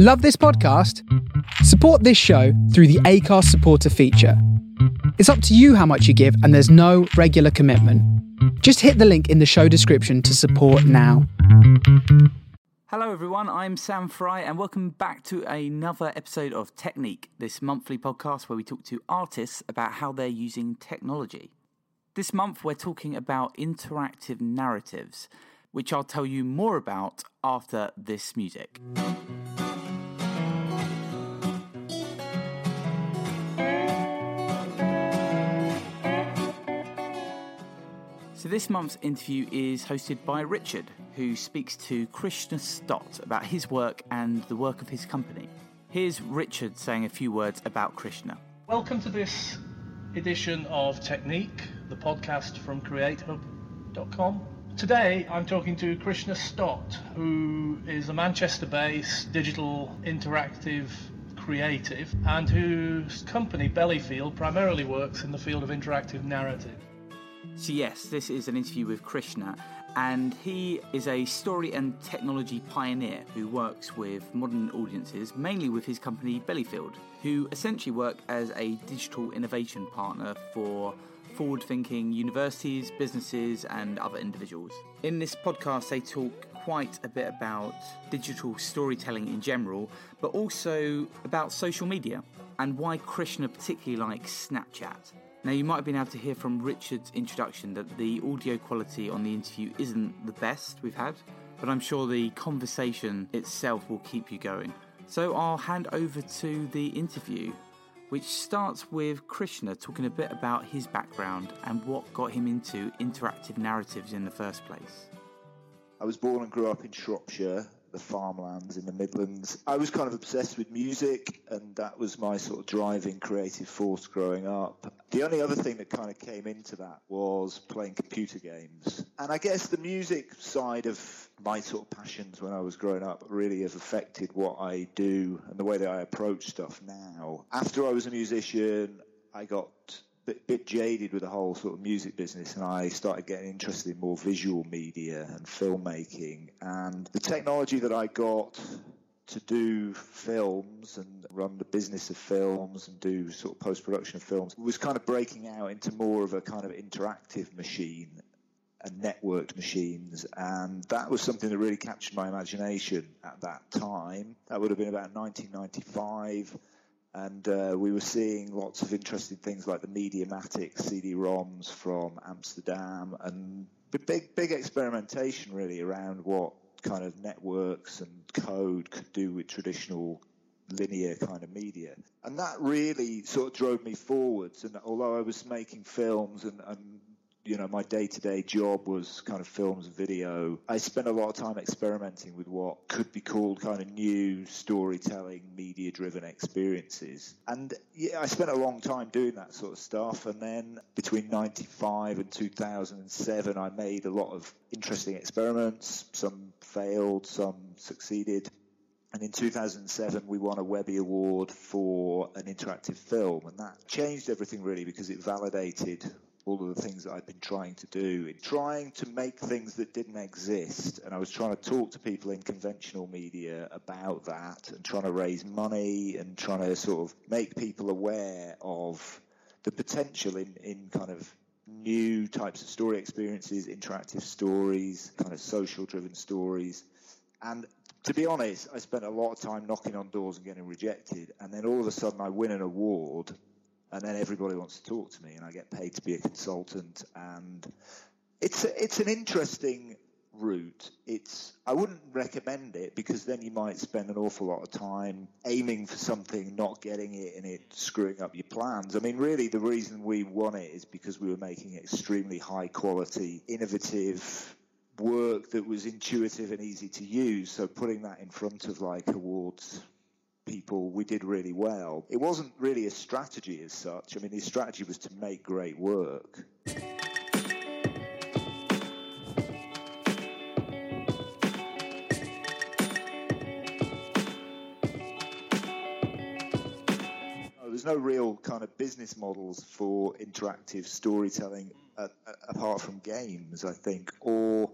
Love this podcast? Support this show through the Acast supporter feature. It's up to you how much you give, and there's no regular commitment. Just hit the link in the show description to support now. Hello, everyone. I'm Sam Fry, and welcome back to another episode of Technique, this monthly podcast where we talk to artists about how they're using technology. This month, we're talking about interactive narratives, which I'll tell you more about after this music. So, this month's interview is hosted by Richard, who speaks to Krishna Stott about his work and the work of his company. Here's Richard saying a few words about Krishna. Welcome to this edition of Technique, the podcast from CreateHub.com. Today I'm talking to Krishna Stott, who is a Manchester based digital interactive creative and whose company Bellyfeel primarily works in the field of interactive narrative. So, yes, this is an interview with Krishna, and he is a story and technology pioneer who works with modern audiences, mainly with his company Bellyfeel, who essentially work as a digital innovation partner for forward thinking universities, businesses, and other individuals. In this podcast, they talk quite a bit about digital storytelling in general, but also about social media and why Krishna particularly likes Snapchat. Now, you might have been able to hear from Richard's introduction that the audio quality on the interview isn't the best we've had, but I'm sure the conversation itself will keep you going. So I'll hand over to the interview, which starts with Krishna talking a bit about his background and what got him into interactive narratives in the first place. I was born and grew up in Shropshire, the farmlands in the Midlands. I was kind of obsessed with music, and that was my sort of driving creative force growing up. The only other thing that kind of came into that was playing computer games. And I guess the music side of my sort of passions when I was growing up really have affected what I do and the way that I approach stuff now. After I was a musician, I got bit, bit jaded with the whole sort of music business, and I started getting interested in more visual media and filmmaking. And the technology that I got to do films and run the business of films and do sort of post production of films was kind of breaking out into more of a kind of interactive machine and networked machines. And that was something that really captured my imagination at that time. That would have been about 1995 and uh, we were seeing lots of interesting things like the Mediamatic CD-ROMs from Amsterdam, and big big experimentation really around what kind of networks and code could do with traditional linear kind of media. And that really sort of drove me forwards. And although I was making films and, and you know, my day to day job was kind of films and video. I spent a lot of time experimenting with what could be called kind of new storytelling, media driven experiences. And yeah, I spent a long time doing that sort of stuff. And then between 95 and 2007, I made a lot of interesting experiments. Some failed, some succeeded. And in 2007, we won a Webby Award for an interactive film, and that changed everything really because it validated all of the things that I'd been trying to do, in trying to make things that didn't exist. And I was trying to talk to people in conventional media about that and trying to raise money and trying to sort of make people aware of the potential in, in kind of new types of story experiences, interactive stories, kind of social driven stories. And to be honest, I spent a lot of time knocking on doors and getting rejected. And then all of a sudden I win an award and then everybody wants to talk to me, and I get paid to be a consultant, and it's a, it's an interesting route. It's I wouldn't recommend it because then you might spend an awful lot of time aiming for something, not getting it, and it screwing up your plans. I mean, really, the reason we won it is because we were making extremely high quality, innovative work that was intuitive and easy to use. So putting that in front of like awards people, we did really well. It wasn't really a strategy as such. I mean, the strategy was to make great work. There's no real kind of business models for interactive storytelling uh, uh, apart from games, I think, or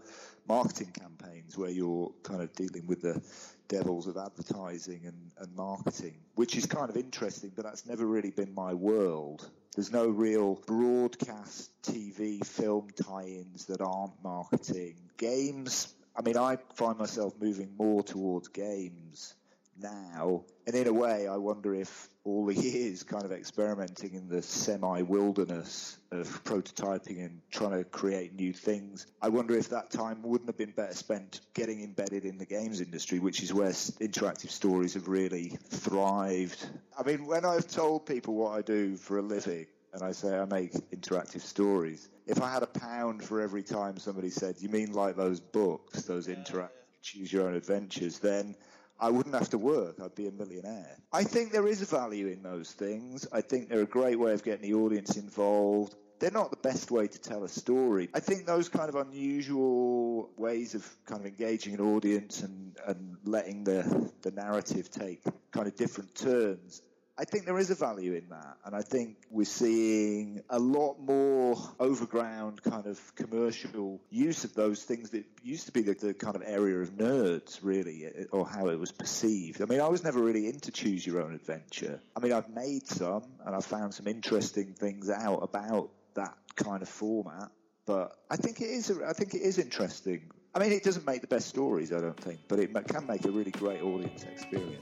marketing campaigns where you're kind of dealing with the devils of advertising and, and marketing, which is kind of interesting, but that's never really been my world. There's no real broadcast TV film tie-ins that aren't marketing. Games, I mean, I find myself moving more towards games now. And in a way, I wonder if all the years kind of experimenting in the semi wilderness of prototyping and trying to create new things, I wonder if that time wouldn't have been better spent getting embedded in the games industry, which is where interactive stories have really thrived. I mean, when I've told people what I do for a living, and I say I make interactive stories, if I had a pound for every time somebody said, You mean like those books, those interactive choose your own adventures, then I wouldn't have to work. I'd be a millionaire. I think there is a value in those things. I think they're a great way of getting the audience involved. They're not the best way to tell a story. I think those kind of unusual ways of kind of engaging an audience and, and letting the, the narrative take kind of different turns I think there is a value in that. And I think we're seeing a lot more overground kind of commercial use of those things that used to be the, the, kind of area of nerds, really, eh, or how it was perceived. I mean, I was never really into choose your own adventure. I mean, I've made some and I've found some interesting things out about that kind of format. But I think it is. I think it is interesting. I mean, it doesn't make the best stories, I don't think, but it can make a really great audience experience.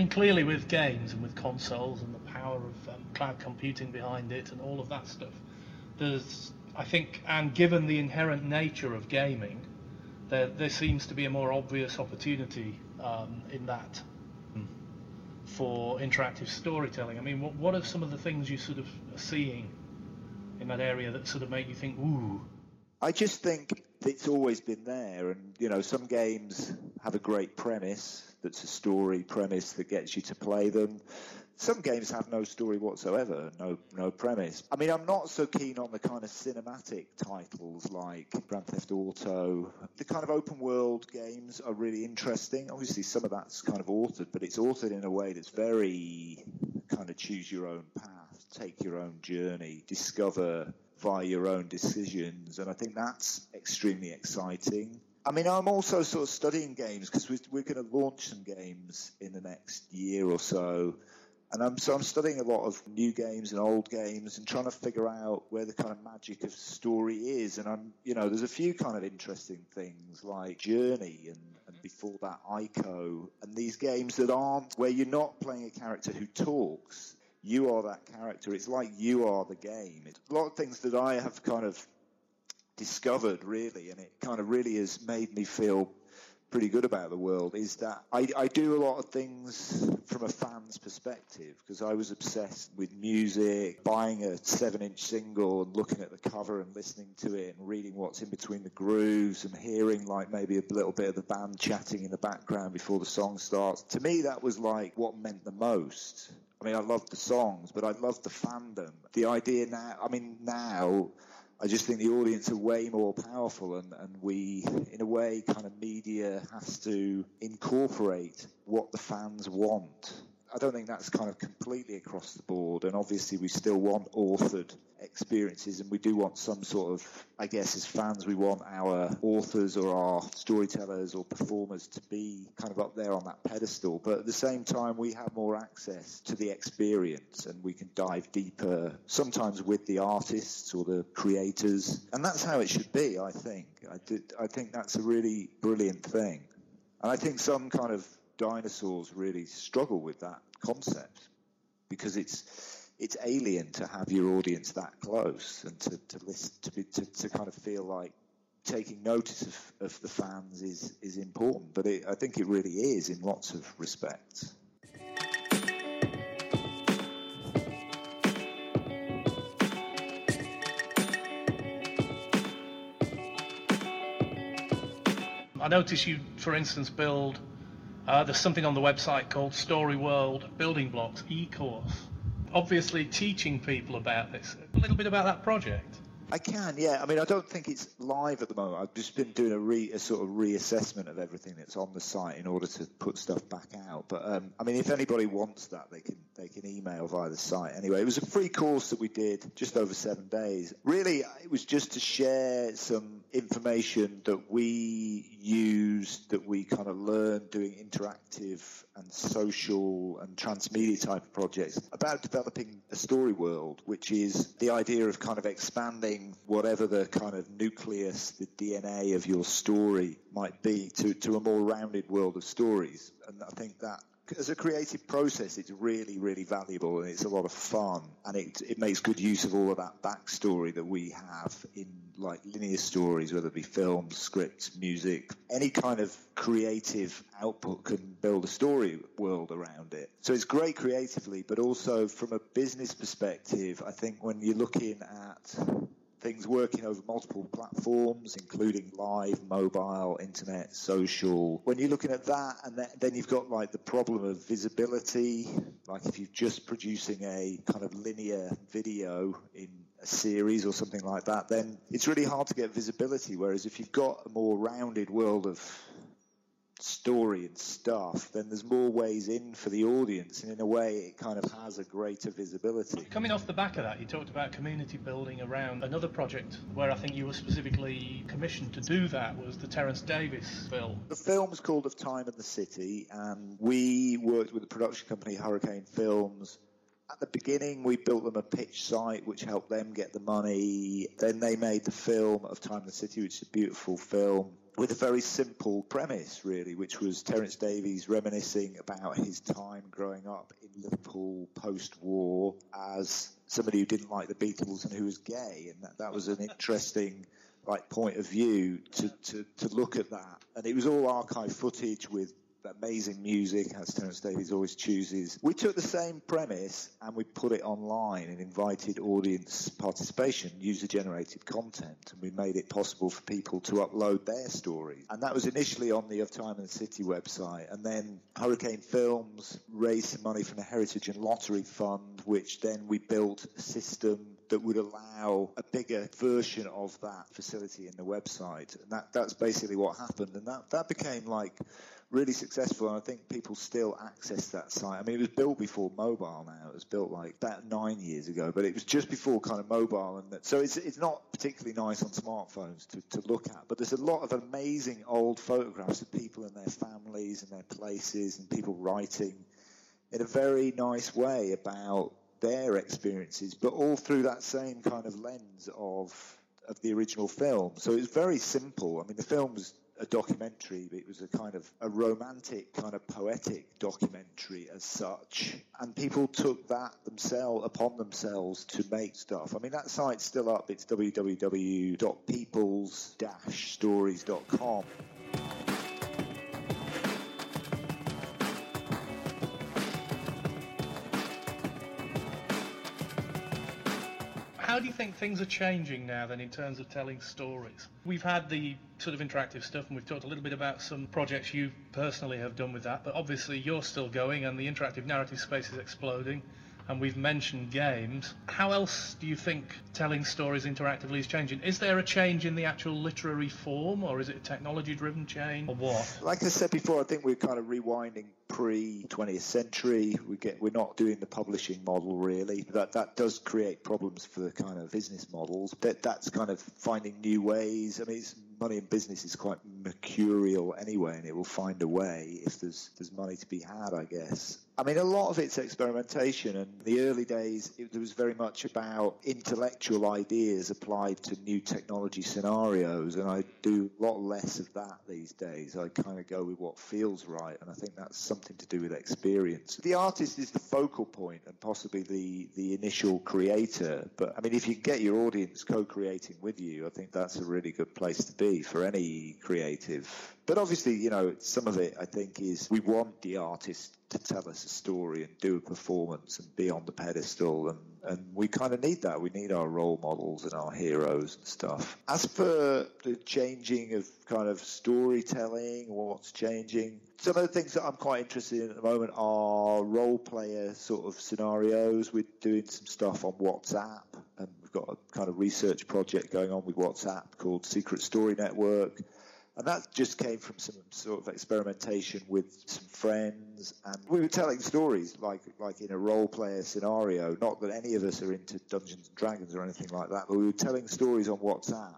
Mean, clearly with games and with consoles and the power of um, cloud computing behind it and all of that stuff, there's, I think, and given the inherent nature of gaming, there, there seems to be a more obvious opportunity um, in that for interactive storytelling. I mean, what, what are some of the things you sort of are seeing in that area that sort of make you think, ooh? I just think it's always been there, and you know, some games have a great premise that's a story premise that gets you to play them. Some games have no story whatsoever, no no premise. I mean, I'm not so keen on the kind of cinematic titles like Grand Theft Auto. The kind of open world games are really interesting. Obviously, some of that's kind of authored, but it's authored in a way that's very kind of choose your own path, take your own journey, discover via your own decisions, and I think that's extremely exciting. I mean, I'm also sort of studying games because we're, going to launch some games in the next year or so. And I'm, so I'm studying a lot of new games and old games and trying to figure out where the kind of magic of story is. And I'm, you know, there's a few kind of interesting things like Journey and, and before that Ico and these games that aren't where you're not playing a character who talks. You are that character. It's like you are the game. It's a lot of things that I have kind of discovered really, and it kind of really has made me feel pretty good about the world is that I, I, do a lot of things from a fan's perspective because I was obsessed with music, buying a seven inch single and looking at the cover and listening to it and reading what's in between the grooves and hearing like maybe a little bit of the band chatting in the background before the song starts. To me, that was like what meant the most. I mean, I loved the songs, but I loved the fandom. The idea now, I mean, now I just think the audience are way more powerful, and, and we, in a way, kind of media has to incorporate what the fans want I don't think that's kind of completely across the board. And obviously, we still want authored experiences, and we do want some sort of, I guess, as fans, we want our authors or our storytellers or performers to be kind of up there on that pedestal. But at the same time, we have more access to the experience, and we can dive deeper, sometimes with the artists or the creators, and that's how it should be. I think. I, did, I think that's a really brilliant thing, and I think some kind of dinosaurs really struggle with that concept because it's it's alien to have your audience that close and to, to listen to be to, to kind of feel like taking notice of, of the fans is is important. But it, I think it really is in lots of respects. I notice you, for instance, build uh, there's something on the website called Story World Building Blocks e-course. Obviously teaching people about this. A little bit about that project. I can, yeah. I mean, I don't think it's live at the moment. I've just been doing a, re, a sort of reassessment of everything that's on the site in order to put stuff back out. But um, I mean, if anybody wants that, they can they can email via the site. Anyway, it was a free course that we did just over seven days. Really, it was just to share some information that we used, that we kind of learned doing interactive and social and transmedia type of projects about developing a story world, which is the idea of kind of expanding whatever the kind of nucleus, the DNA of your story might be to, to a more rounded world of stories. And I think that as a creative process, it's really, really valuable and it's a lot of fun. And it, it makes good use of all of that backstory that we have in like linear stories, whether it be films, scripts, music, any kind of creative output can build a story world around it. So it's great creatively, but also from a business perspective, I think when you're looking at things working over multiple platforms, including live, mobile, internet, social. When you're looking at that, and then you've got like the problem of visibility, like if you're just producing a kind of linear video in a series or something like that, then it's really hard to get visibility. Whereas if you've got a more rounded world of story and stuff, then there's more ways in for the audience, and in a way, it kind of has a greater visibility. Coming off the back of that, you talked about community building around another project where I think you were specifically commissioned to do that was the Terence Davies film. The film's called Of Time and the City, and we worked with the production company Hurricane Films at the beginning, we built them a pitch site which helped them get the money. Then they made the film of Time and the City, which is a beautiful film with a very simple premise, really, which was Terence Davies reminiscing about his time growing up in Liverpool post-war as somebody who didn't like the Beatles and who was gay, and that, that was an interesting like point of view to, to, to look at that. And it was all archive footage with amazing music, as Terence Davies always chooses. We took the same premise and we put it online and invited audience participation, user generated content, and we made it possible for people to upload their stories. And that was initially on the Of Time and City website. And then Hurricane Films raised some money from the Heritage and Lottery Fund, which then we built a system that would allow a bigger version of that facility in the website. And that, that's basically what happened. And that, that became like really successful, and I think people still access that site. I mean, it was built before mobile. Now it was built like about nine years ago, but it was just before kind of mobile, and that, so it's it's not particularly nice on smartphones to, to look at. But there's a lot of amazing old photographs of people and their families and their places, and people writing in a very nice way about their experiences, but all through that same kind of lens of of the original film. So it's very simple. I mean, the film's a documentary. but It was a kind of a romantic, kind of poetic documentary as such. And people took that themselves upon themselves to make stuff. I mean, that site's still up. It's www.peoples-stories.com. How do you think things are changing now then in terms of telling stories? We've had the sort of interactive stuff and we've talked a little bit about some projects you personally have done with that, but obviously you're still going and the interactive narrative space is exploding and we've mentioned games. How else do you think telling stories interactively is changing? Is there a change in the actual literary form, or is it a technology driven change, or what? Like I said before, I think we're kind of rewinding pre 20th century. We get we're not doing the publishing model really. That that does create problems for the kind of business models. That that's kind of finding new ways. I mean, money in business is quite mercurial anyway, and it will find a way if there's there's money to be had, I guess. I mean, a lot of it's experimentation, and the early days it was very much about intellectual ideas applied to new technology scenarios, and I do a lot less of that these days. I kind of go with what feels right, and I think that's something to do with experience. The artist is the focal point and possibly the, the initial creator, but I mean, if you get your audience co creating with you, I think that's a really good place to be for any creative. But obviously, you know, some of it I think is we want the artist to tell us a story and do a performance and be on the pedestal and, and we kind of need that. We need our role models and our heroes and stuff. As for the changing of kind of storytelling, what's changing, some of the things that I'm quite interested in at the moment are role player sort of scenarios. We're doing some stuff on WhatsApp and We've got a kind of research project going on with WhatsApp called Secret Story Network. And that just came from some sort of experimentation with some friends, and we were telling stories like like in a role player scenario. Not that any of us are into Dungeons and Dragons or anything like that, but we were telling stories on WhatsApp.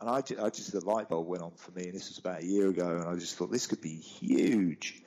And I, I just the light bulb went on for me, and this was about a year ago, and I just thought this could be huge.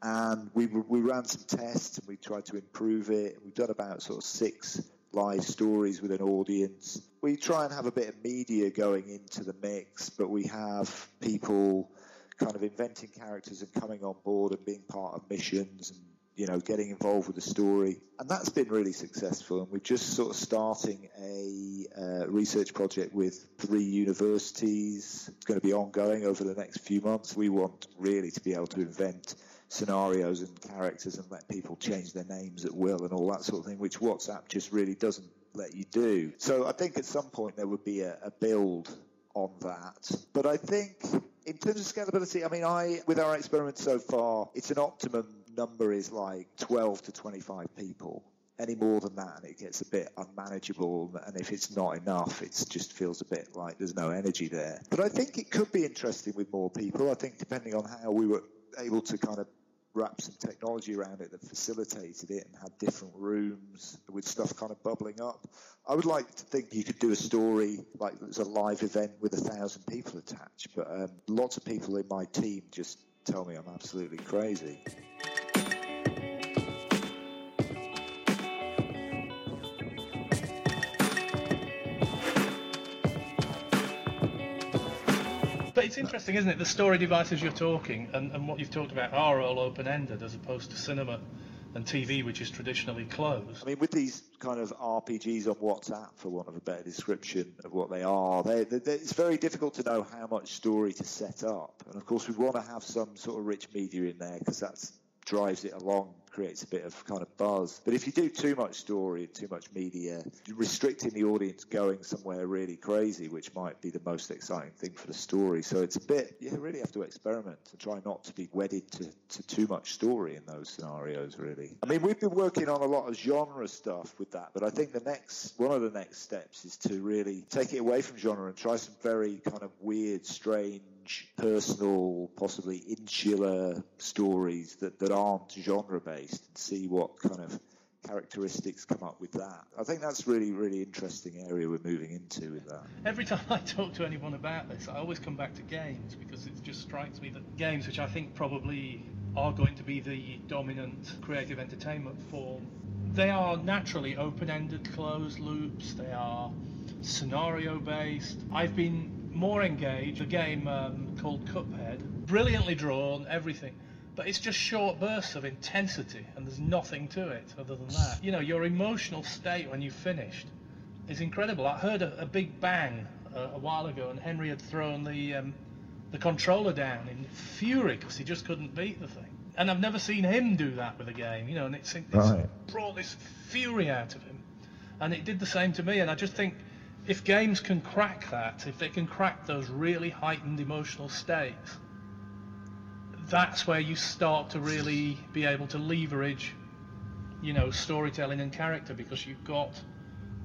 And we we ran some tests, and we tried to improve it. We've done about sort of six live stories with an audience. We try and have a bit of media going into the mix, but we have people kind of inventing characters and coming on board and being part of missions and you know getting involved with the story. And that's been really successful. And we're just sort of starting a uh, research project with three universities. It's going to be ongoing over the next few months. We want really to be able to invent scenarios and characters and let people change their names at will and all that sort of thing, which WhatsApp just really doesn't let you do. So I think at some point there would be a, a build on that. But I think in terms of scalability, I mean, I with our experiment so far, it's an optimum number is like 12 to 25 people. Any more than that, and it gets a bit unmanageable. And if it's not enough, it just feels a bit like there's no energy there. But I think it could be interesting with more people. I think depending on how we were able to kind of wrap some technology around it that facilitated it and had different rooms with stuff kind of bubbling up. I would like to think you could do a story like it was a live event with a thousand people attached, but um, lots of people in my team just tell me I'm absolutely crazy. It's interesting, isn't it? The story devices you're talking and, and what you've talked about are all open ended as opposed to cinema and TV, which is traditionally closed. I mean, with these kind of RPGs on WhatsApp, for want of a better description of what they are, they, they, they, it's very difficult to know how much story to set up. And of course, we want to have some sort of rich media in there because that drives it along creates a bit of kind of buzz. But if you do too much story and too much media, restricting the audience going somewhere really crazy, which might be the most exciting thing for the story. So it's a bit, you really have to experiment and try not to be wedded to, to too much story in those scenarios, really. I mean, we've been working on a lot of genre stuff with that, but I think the next, one of the next steps is to really take it away from genre and try some very kind of weird, strange, personal, possibly insular stories that, that aren't genre based based and see what kind of characteristics come up with that. I think that's really, really interesting area we're moving into with that. Every time I talk to anyone about this, I always come back to games because it just strikes me that games, which I think probably are going to be the dominant creative entertainment form, they are naturally open-ended closed loops. They are scenario-based. I've been more engaged. A game um, called Cuphead, brilliantly drawn, everything but it's just short bursts of intensity and there's nothing to it other than that. You know, your emotional state when you've finished is incredible. I heard a, a big bang uh, a while ago and Henry had thrown the um, the controller down in fury because he just couldn't beat the thing. And I've never seen him do that with a game, you know, and it's, it's right. brought this fury out of him. And it did the same to me. And I just think if games can crack that, if they can crack those really heightened emotional states, that's where you start to really be able to leverage, you know, storytelling and character because you've got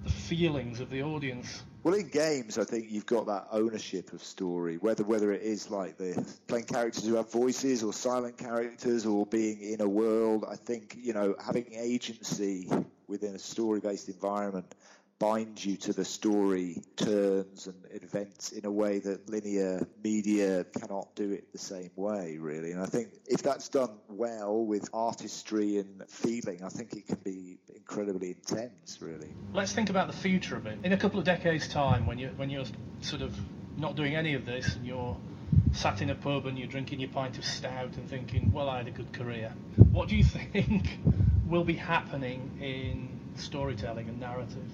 the feelings of the audience. Well, in games, I think you've got that ownership of story, whether whether it is like the playing characters who have voices or silent characters or being in a world. I think you know having agency within a story-based environment binds you to the story turns and events in a way that linear media cannot do it the same way, really. And I think if that's done well with artistry and feeling, I think it can be incredibly intense, really. Let's think about the future of it. In a couple of decades' time, when you when you're sort of not doing any of this and you're sat in a pub and you're drinking your pint of stout and thinking, well, I had a good career. What do you think will be happening in storytelling and narrative?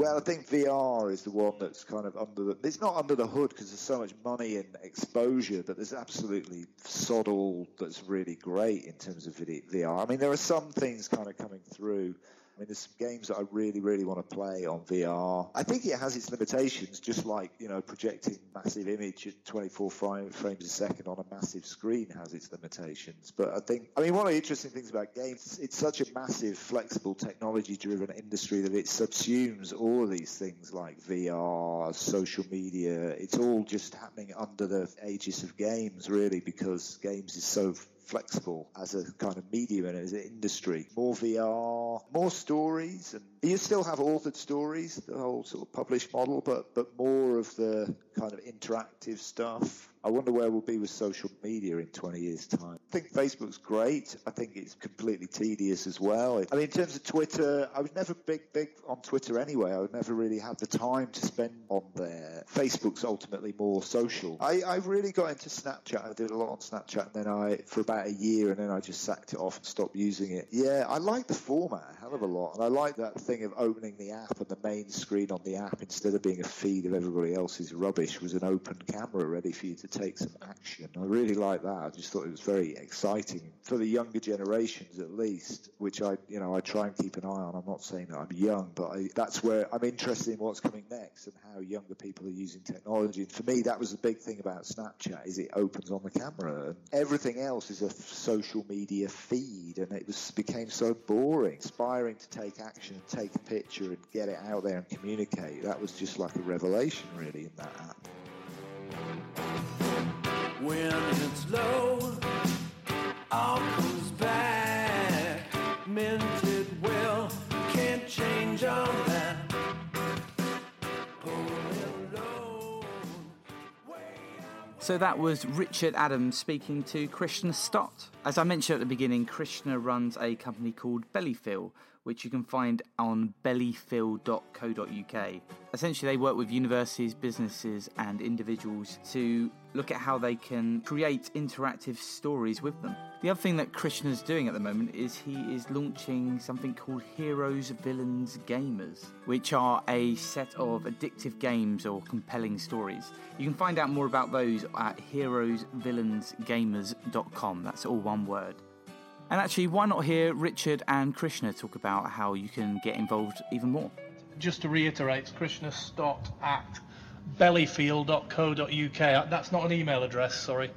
Well, I think VR is the one that's kind of under the. It's not under the hood because there's so much money and exposure, but there's absolutely sod all that's really great in terms of VR. I mean, there are some things kind of coming through. Mean, there's some games that I really, really want to play on VR. I think it has its limitations, just like you know, projecting massive image at 24 frames a second on a massive screen has its limitations. But I think, I mean, one of the interesting things about games, it's such a massive, flexible, technology-driven industry that it subsumes all of these things like VR, social media. It's all just happening under the aegis of games, really, because games is so flexible as a kind of medium and as an industry. More VR, more stories, and you still have authored stories, the whole sort of published model, but but more of the kind of interactive stuff. I wonder where we'll be with social media in 20 years' time. I think Facebook's great. I think it's completely tedious as well. I mean, in terms of Twitter, I was never big, big on Twitter anyway. I never really have the time to spend on there. Facebook's ultimately more social. I, I really got into Snapchat. I did a lot on Snapchat, and then I, for about a year, and then I just sacked it off and stopped using it. Yeah, I like the format hell of a lot, and I like that thing of opening the app and the main screen on the app instead of being a feed of everybody else's rubbish was an open camera ready for you to take some action. I really like that. I just thought it was very exciting for the younger generations, at least, which I, you know, I try and keep an eye on. I'm not saying that I'm young, but I, that's where I'm interested in what's coming next and how younger people are using technology. And for me, that was the big thing about Snapchat is it opens on the camera, and everything else is a social media feed, and it was became so boring. Inspiring to take action and take a picture and get it out there and communicate. That was just like a revelation, really, in that app. When it's low, all comes back. Minted well, can't change all that. So that was Richard Adams speaking to Krishna Stott. As I mentioned at the beginning, Krishna runs a company called Bellyfeel, which you can find on bellyfeel.co.uk. Essentially, they work with universities, businesses, and individuals to look at how they can create interactive stories with them. The other thing that Krishna's doing at the moment is he is launching something called Heroes, Villains, Gamers, which are a set of addictive games or compelling stories. You can find out more about those at heroesvillainsgamers.com. That's all one word. And actually, why not hear Richard and Krishna talk about how you can get involved even more? Just to reiterate, Krishna Stott at bellyfeel.co.uk. Uh, that's not an email address, sorry.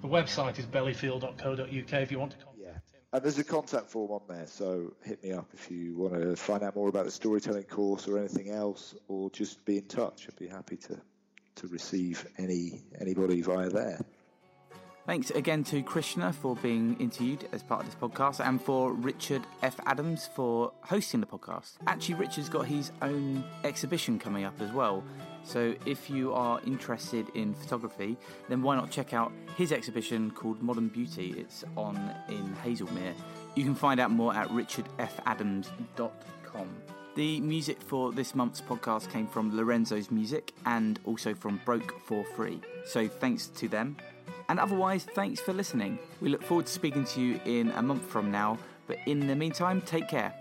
The website is bellyfeel.co.uk if you want to contact yeah. And there's a contact form on there, so hit me up if you want to find out more about the storytelling course or anything else, or just be in touch. I'd be happy to to receive any anybody via there. Thanks again to Krishna for being interviewed as part of this podcast and for Richard F. Adams for hosting the podcast. Actually, Richard's got his own exhibition coming up as well. So if you are interested in photography, then why not check out his exhibition called Modern Beauty? It's on in Haslemere. You can find out more at richardfadams.com. The music for this month's podcast came from Lorenzo's Music and also from Broke for Free. So thanks to them. And otherwise, thanks for listening. We look forward to speaking to you in a month from now, but in the meantime, take care.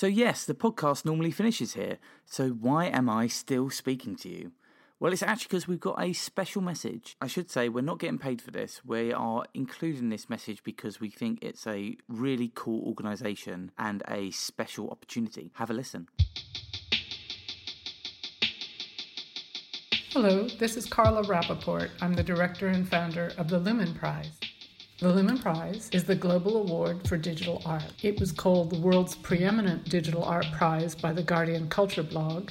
So, yes, the podcast normally finishes here. So, why am I still speaking to you? Well, it's actually because we've got a special message. I should say we're not getting paid for this. We are including this message because we think it's a really cool organisation and a special opportunity. Have a listen. Hello, this is Carla Rapoport. I'm the director and founder of the Lumen Prize. The Lumen Prize is the global award for digital art. It was called the world's preeminent digital art prize by the Guardian Culture blog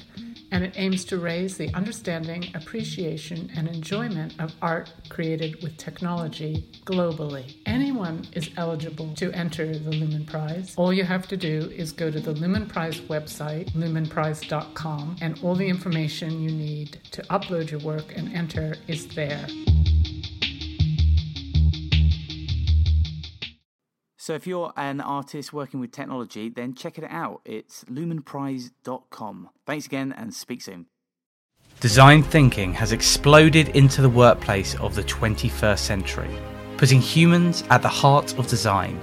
and it aims to raise the understanding, appreciation, and enjoyment of art created with technology globally. Anyone is eligible to enter the Lumen Prize. All you have to do is go to the Lumen Prize website, lumenprize.com, and all the information you need to upload your work and enter is there. So if you're an artist working with technology, then check it out. It's lumenprize.com. Thanks again and speak soon. Design thinking has exploded into the workplace of the 21st century, putting humans at the heart of design.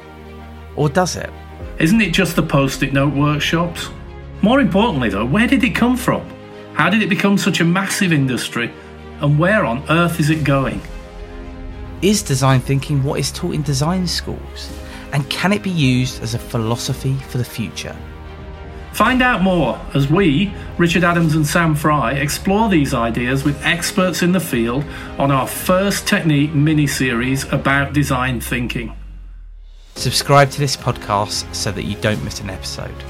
Or does it? Isn't it just the post it note workshops? More importantly, though, where did it come from? How did it become such a massive industry? And where on earth is it going? Is design thinking what is taught in design schools? And can it be used as a philosophy for the future? Find out more as we, Richard Adams and Sam Fry, explore these ideas with experts in the field on our first Technique mini series about design thinking. Subscribe to this podcast so that you don't miss an episode.